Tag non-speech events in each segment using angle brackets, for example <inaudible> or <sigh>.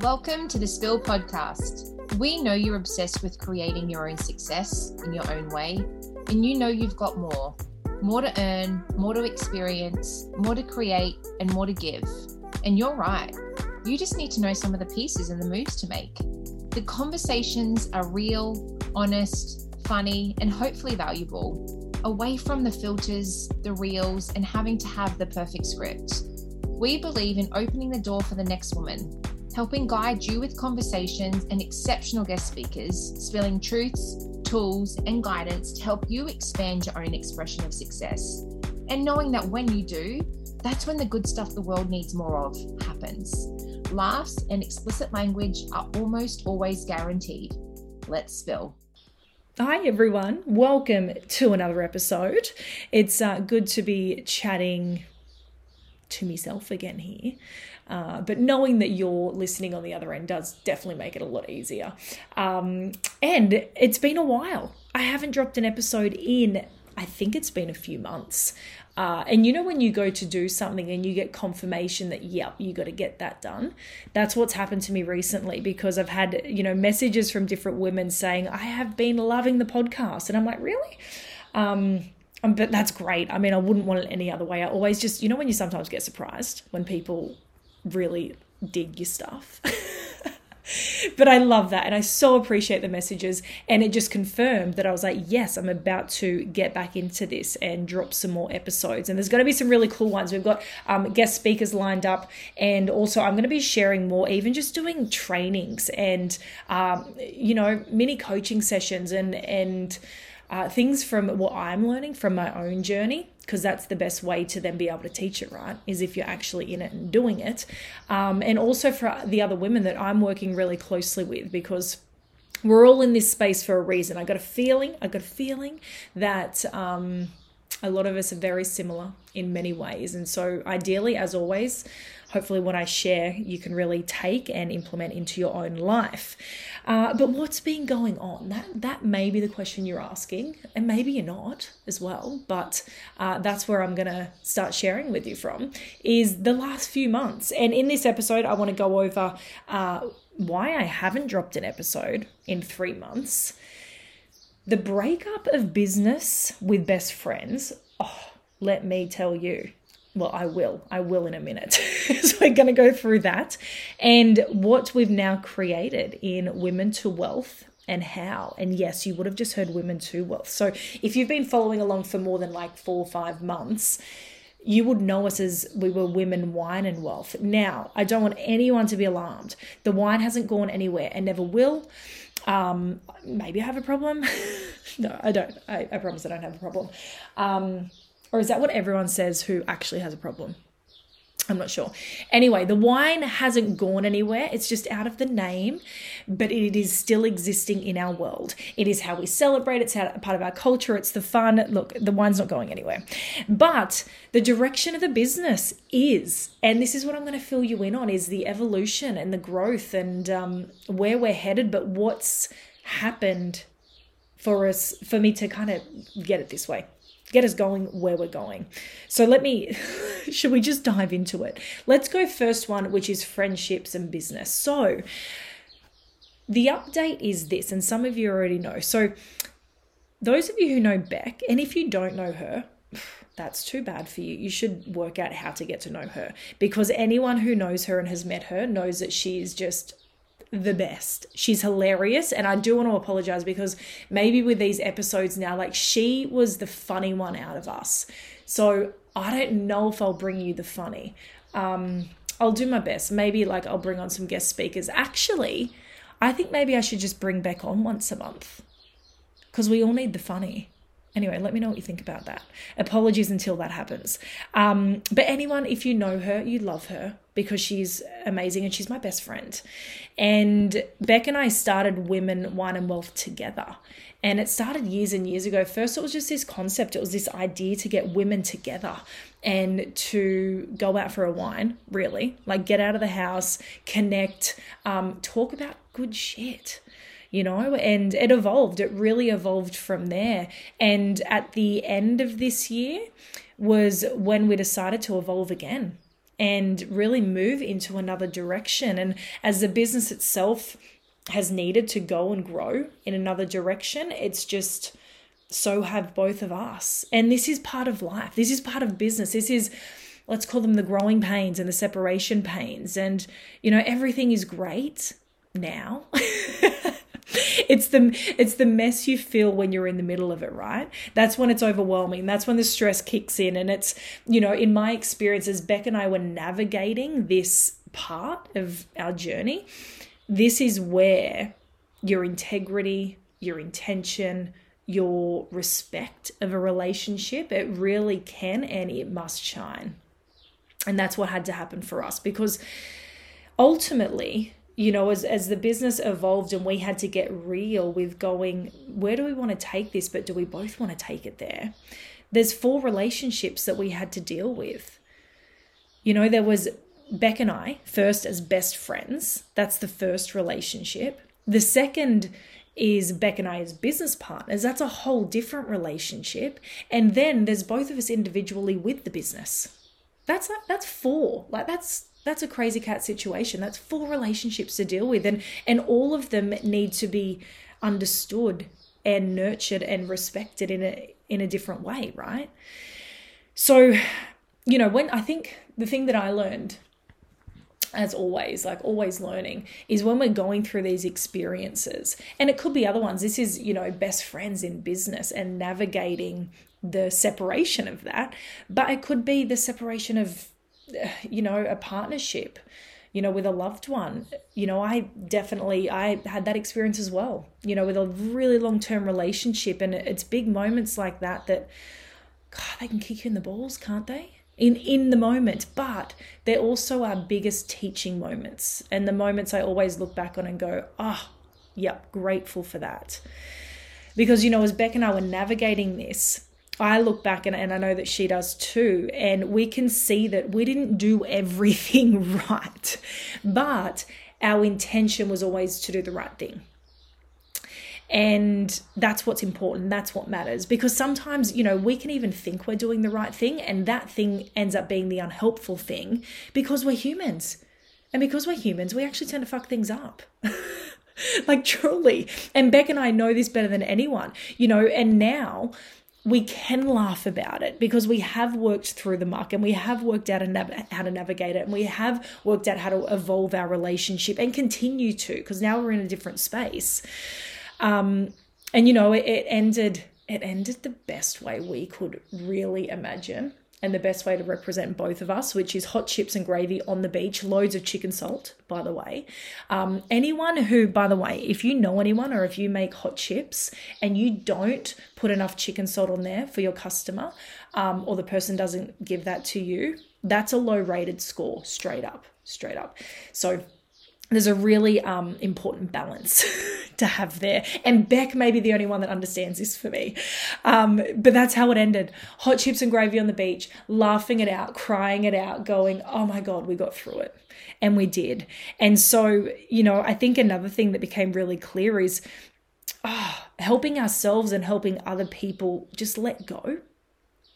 Welcome to the Spill Podcast. We know you're obsessed with creating your own success in your own way, and you know you've got more more to earn, more to experience, more to create, and more to give. And you're right. You just need to know some of the pieces and the moves to make. The conversations are real, honest, funny, and hopefully valuable, away from the filters, the reels, and having to have the perfect script. We believe in opening the door for the next woman helping guide you with conversations and exceptional guest speakers, spilling truths, tools, and guidance to help you expand your own expression of success. And knowing that when you do, that's when the good stuff the world needs more of happens. Laughs and explicit language are almost always guaranteed. Let's spill. Hi, everyone. Welcome to another episode. It's uh, good to be chatting to myself again here. Uh, but knowing that you're listening on the other end does definitely make it a lot easier. Um, and it's been a while. I haven't dropped an episode in, I think it's been a few months. Uh, and you know, when you go to do something and you get confirmation that, yep, you got to get that done. That's what's happened to me recently because I've had, you know, messages from different women saying, I have been loving the podcast. And I'm like, really? Um, um, but that's great. I mean, I wouldn't want it any other way. I always just, you know, when you sometimes get surprised when people really dig your stuff. <laughs> but I love that. And I so appreciate the messages. And it just confirmed that I was like, yes, I'm about to get back into this and drop some more episodes. And there's going to be some really cool ones. We've got um, guest speakers lined up. And also, I'm going to be sharing more, even just doing trainings and, um, you know, mini coaching sessions and, and, uh, things from what I'm learning from my own journey because that's the best way to then be able to teach it right is if you're actually in it and doing it. Um, and also for the other women that i'm working really closely with because we're all in this space for a reason. I got a feeling i got a feeling that um, a lot of us are very similar in many ways and so ideally as always hopefully what I share you can really take and implement into your own life. Uh, but what's been going on? That that may be the question you're asking, and maybe you're not as well. But uh, that's where I'm gonna start sharing with you from is the last few months. And in this episode, I want to go over uh, why I haven't dropped an episode in three months. The breakup of business with best friends. Oh, let me tell you, well, I will. I will in a minute. <laughs> so we're going to go through that and what we've now created in Women to Wealth and how. And yes, you would have just heard Women to Wealth. So if you've been following along for more than like four or five months, you would know us as we were women, wine, and wealth. Now, I don't want anyone to be alarmed. The wine hasn't gone anywhere and never will. Um, maybe I have a problem. <laughs> no, I don't. I, I, promise I don't have a problem. Um, or is that what everyone says who actually has a problem? I'm not sure. Anyway, the wine hasn't gone anywhere. It's just out of the name, but it is still existing in our world. It is how we celebrate. It's part of our culture. It's the fun. Look, the wine's not going anywhere. But the direction of the business is, and this is what I'm going to fill you in on, is the evolution and the growth and um, where we're headed, but what's happened for us, for me to kind of get it this way get us going where we're going. So let me, <laughs> should we just dive into it? Let's go first one, which is friendships and business. So the update is this, and some of you already know. So those of you who know Beck, and if you don't know her, <sighs> that's too bad for you. You should work out how to get to know her because anyone who knows her and has met her knows that she is just the best. She's hilarious. And I do want to apologize because maybe with these episodes now, like she was the funny one out of us. So I don't know if I'll bring you the funny. Um, I'll do my best. Maybe like I'll bring on some guest speakers. Actually, I think maybe I should just bring Beck on once a month because we all need the funny. Anyway, let me know what you think about that. Apologies until that happens. Um, but anyone, if you know her, you love her because she's amazing and she's my best friend. And Beck and I started Women, Wine and Wealth together. And it started years and years ago. First, it was just this concept, it was this idea to get women together and to go out for a wine, really. Like get out of the house, connect, um, talk about good shit you know, and it evolved. It really evolved from there. And at the end of this year was when we decided to evolve again. and really move into another direction. And as the business itself has needed to go and grow in another direction, it's just so have both of us. And this is part of life. This is part of business. This is let's call them the growing pains and the separation pains. And you know, everything is great now. <laughs> <laughs> it's the it's the mess you feel when you're in the middle of it right? That's when it's overwhelming. That's when the stress kicks in. And it's you know in my experience as beck and i were navigating this part of our journey this is where your integrity your intention your respect of a relationship it really can and it must shine. And that's what had to happen for us because ultimately you know, as, as the business evolved and we had to get real with going, where do we want to take this, but do we both want to take it there? There's four relationships that we had to deal with. You know, there was Beck and I, first as best friends. That's the first relationship. The second is Beck and I as business partners. That's a whole different relationship. And then there's both of us individually with the business. That's that's four. Like that's that's a crazy cat situation that's four relationships to deal with and and all of them need to be understood and nurtured and respected in a in a different way right so you know when i think the thing that i learned as always, like always learning, is when we're going through these experiences. And it could be other ones. This is, you know, best friends in business and navigating the separation of that. But it could be the separation of you know, a partnership, you know, with a loved one. You know, I definitely I had that experience as well, you know, with a really long-term relationship and it's big moments like that that god, they can kick you in the balls, can't they? in in the moment but they're also our biggest teaching moments and the moments i always look back on and go ah oh, yep grateful for that because you know as beck and i were navigating this I look back and, and I know that she does too, and we can see that we didn't do <laughs> everything right, but our intention was always to do the right thing. And that's what's important. That's what matters. Because sometimes, you know, we can even think we're doing the right thing, and that thing ends up being the unhelpful thing because we're humans. And because we're humans, we actually tend to fuck things up. <laughs> like truly. And Beck and I know this better than anyone, you know, and now we can laugh about it because we have worked through the muck and we have worked out how to navigate it and we have worked out how to evolve our relationship and continue to because now we're in a different space. Um, and you know it, it ended it ended the best way we could really imagine and the best way to represent both of us, which is hot chips and gravy on the beach, loads of chicken salt, by the way. Um, anyone who, by the way, if you know anyone or if you make hot chips and you don't put enough chicken salt on there for your customer, um, or the person doesn't give that to you, that's a low rated score, straight up, straight up. So there's a really um, important balance <laughs> to have there. And Beck may be the only one that understands this for me. Um, but that's how it ended. Hot chips and gravy on the beach, laughing it out, crying it out, going, oh my God, we got through it. And we did. And so, you know, I think another thing that became really clear is oh, helping ourselves and helping other people just let go.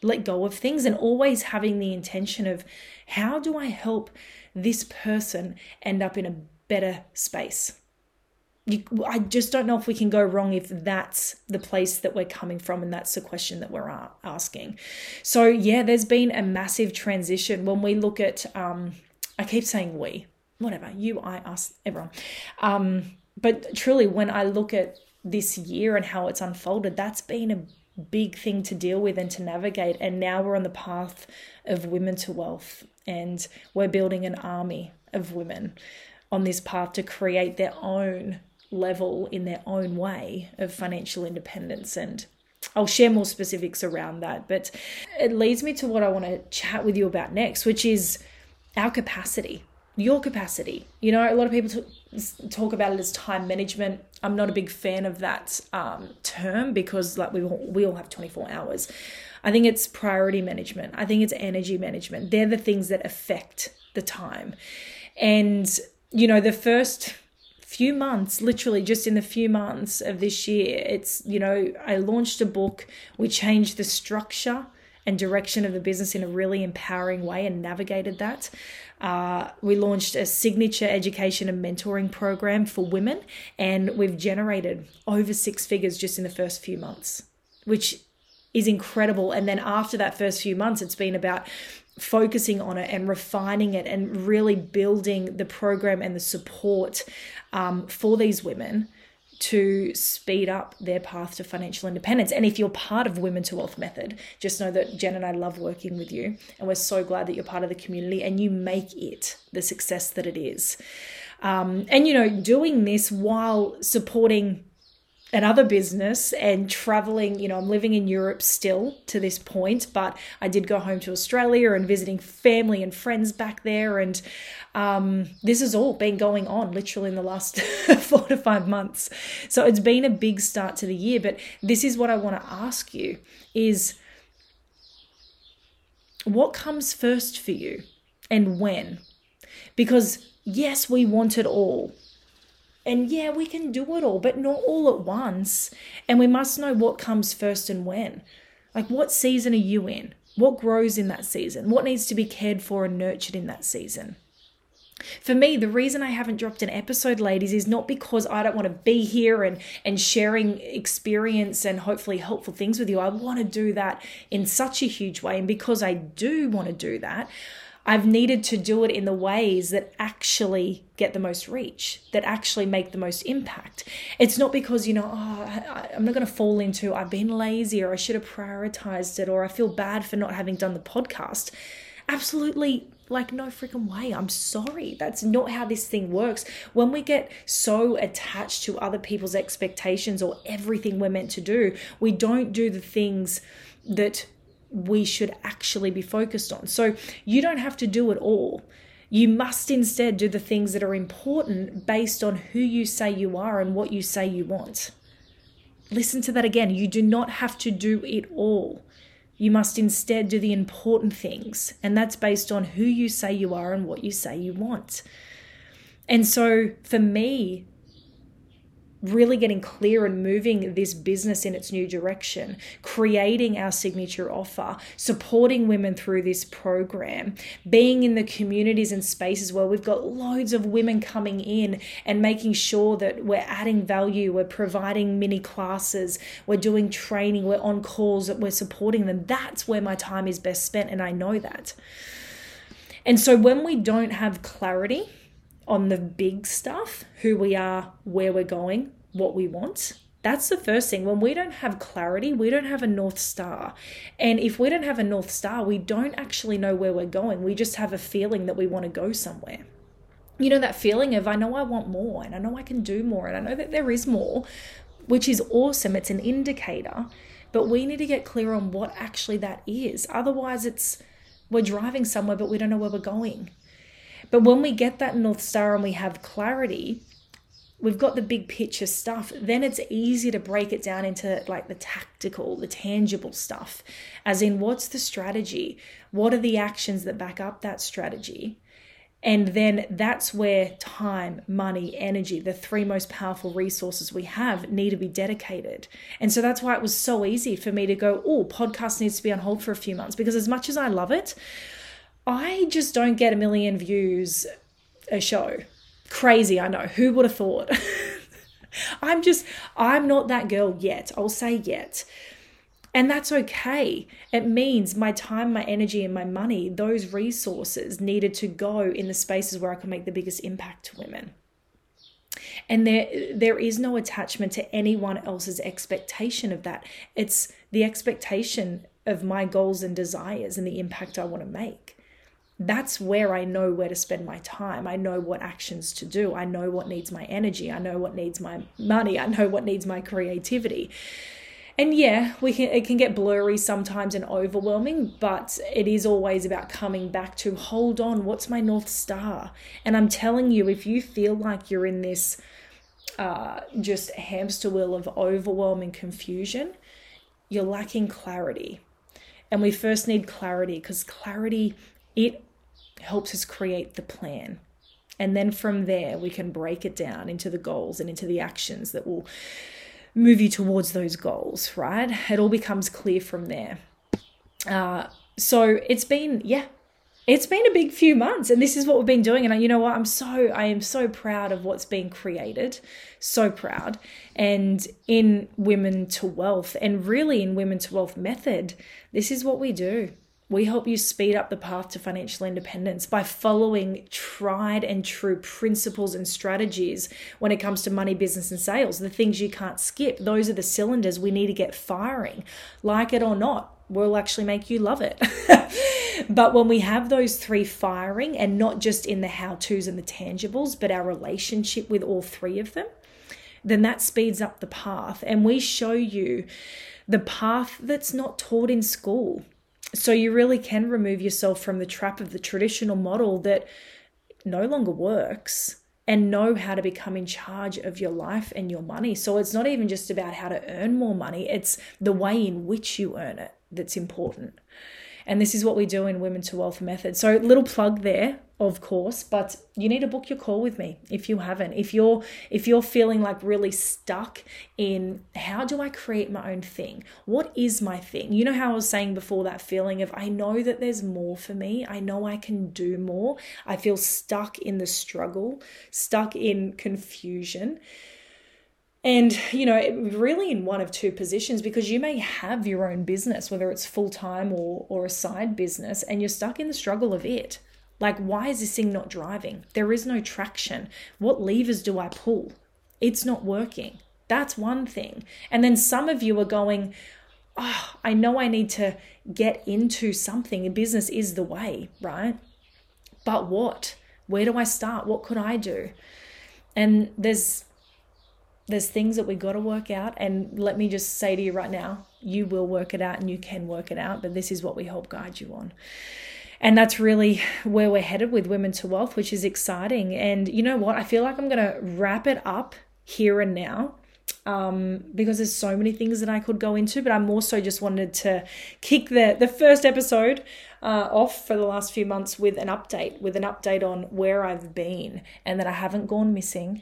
Let go of things and always having the intention of how do I help this person end up in a better space. You, I just don't know if we can go wrong if that's the place that we're coming from and that's the question that we're asking. So, yeah, there's been a massive transition when we look at, um, I keep saying we, whatever, you, I, us, everyone. Um, but truly, when I look at this year and how it's unfolded, that's been a big thing to deal with and to navigate. And now we're on the path of women to wealth and we're building an army of women on this path to create their own level in their own way of financial independence. And I'll share more specifics around that but it leads me to what I want to chat with you about next which is our capacity your capacity. You know a lot of people talk about it as time management. I'm not a big fan of that um, term because like we all, we all have 24 hours. I think it's priority management. I think it's energy management. They're the things that affect the time. And you know, the first few months, literally just in the few months of this year, it's, you know, I launched a book, we changed the structure and direction of the business in a really empowering way and navigated that. Uh, we launched a signature education and mentoring program for women, and we've generated over six figures just in the first few months, which is incredible. And then after that first few months, it's been about focusing on it and refining it and really building the program and the support um, for these women to speed up their path to financial independence. And if you're part of Women to Wealth Method, just know that Jen and I love working with you. And we're so glad that you're part of the community and you make it the success that it is. Um, and, you know, doing this while supporting another business and traveling you know i'm living in europe still to this point but i did go home to australia and visiting family and friends back there. And um, this has all been going on literally in the last <laughs> four to five months. So it's been a big start to the year but this is what i want to ask you is what comes first for you and when? Because yes we want it all and yeah, we can do it all, but not all at once. And we must know what comes first and when. Like, what season are you in? What grows in that season? What needs to be cared for and nurtured in that season? For me, the reason I haven't dropped an episode, ladies, is not because I don't want to be here and, and sharing experience and hopefully helpful things with you. I want to do that in such a huge way. And because I do want to do that, I've needed to do it in the ways that actually get the most reach, that actually make the most impact. It's not because, you know, oh, I'm not going to fall into I've been lazy or I should have prioritized it or I feel bad for not having done the podcast. Absolutely like no freaking way i'm sorry that's not how this thing works when we get so attached to other people's expectations or everything we're meant to do we don't do the things that we should actually be focused on. So you don't have to do it all. You must instead do the things that are important based on who you say you are and what you say you want. Listen to that again. You do not have to do it all. You must instead do the important things, and that's based on who you say you are and what you say you want. And so for me, really getting clear and moving this business in its new direction, creating our signature offer, supporting women through this program, being in the communities and spaces where we've got loads of women coming in and making sure that we're adding value, we're providing mini classes, we're doing training, we're on calls, that we're supporting them. That's where my time is best spent, and I know that. And so when we don't have clarity, on the big stuff who we are, where we're going, what we want. That's the first thing. When we don't have clarity, we don't have a North Star. And if we don't have a North Star, we don't actually know where we're going. We just have a feeling that we want to go somewhere. You know, that feeling of, I know I want more and I know I can do more and I know that there is more, which is awesome. It's an indicator. But we need to get clear on what actually that is. Otherwise, it's we're driving somewhere, but we don't know where we're going. But when we get that North Star and we have clarity, we've got the big picture stuff, then it's easy to break it down into like the tactical, the tangible stuff. As in, what's the strategy? What are the actions that back up that strategy? And then that's where time, money, energy, the three most powerful resources we have, need to be dedicated. And so that's why it was so easy for me to go, oh, podcast needs to be on hold for a few months. Because as much as I love it, I just don't get a million views a show. Crazy, I know. Who would have thought? <laughs> I'm just, I'm not that girl yet. I'll say yet. And that's okay. It means my time, my energy, and my money, those resources needed to go in the spaces where I can make the biggest impact to women. And there, there is no attachment to anyone else's expectation of that. It's the expectation of my goals and desires and the impact I want to make that's where I know where to spend my time. I know what actions to do. I know what needs my energy. I know what needs my money. I know what needs my creativity. And yeah, we can it can get blurry sometimes and overwhelming, but it is always about coming back to hold on, what's my north star? And I'm telling you, if you feel like you're in this uh, just hamster wheel of overwhelming confusion, you're lacking clarity. And we first need clarity because clarity it helps us create the plan. And then from there, we can break it down into the goals and into the actions that will move you towards those goals, right? It all becomes clear from there. Uh, so it's been, yeah, it's been a big few months and this is what we've been doing and you know what i'm so i am so proud of what's being created so proud and in women to wealth and really in women to wealth method this is what we do we help you speed up the path to financial independence by following tried and true principles and strategies when it comes to money, business, and sales. The things you can't skip. Those are the cylinders we need to get firing. Like it or not, will actually make you love it. <laughs> but when we have those three firing, and not just in the how to's and the tangibles, but our relationship with all three of them, then that speeds up the path. And we show you the path that's not taught in school so you really can remove yourself from the trap of the traditional model that no longer works and know how to become in charge of your life and your money. So it's not even just about how to earn more money, it's the way in which you earn it that's important. And this is what we do in Women to Wealth Method. So, little plug there, of course, but you need to book your call with me if you haven't. If you're if you're feeling like really stuck in how do I create my own thing? What is my thing? You know how I was saying before that feeling of I know that there's more for me. I know I can do more. I feel stuck in the struggle, stuck in confusion and, you know, really in one of two positions because you may have your own business, whether it's full time or, or a side business, and you're stuck in the struggle of it. Like, why is this thing not driving? There is no traction. What levers do I pull? It's not working. That's one thing. And then some of you are going, oh, I know I need to get into something. A business is the way, right? But what? Where do I start? What could I do? And there's there's things that we got to work out and let me just say to you right now you will work it out and you can work it out but this is what we help guide you on and that's really where we're headed with women to wealth which is exciting and you know what i feel like i'm going to wrap it up here and now um, because there's so many things that I could go into, but I'm also just wanted to kick the the first episode uh, off for the last few months with an update, with an update on where I've been and that I haven't gone missing.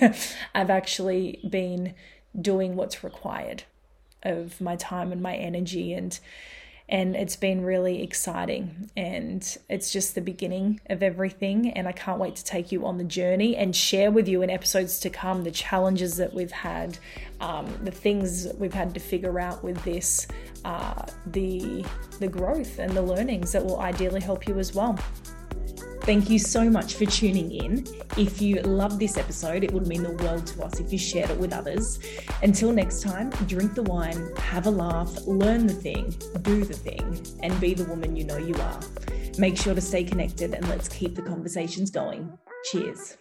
<laughs> I've actually been doing what's required of my time and my energy and and it's been really exciting and it's just the beginning of everything and i can't wait to take you on the journey and share with you in episodes to come the challenges that we've had um, the things we've had to figure out with this uh, the the growth and the learnings that will ideally help you as well Thank you so much for tuning in. If you loved this episode, it would mean the world to us if you shared it with others. Until next time, drink the wine, have a laugh, learn the thing, do the thing, and be the woman you know you are. Make sure to stay connected and let's keep the conversations going. Cheers.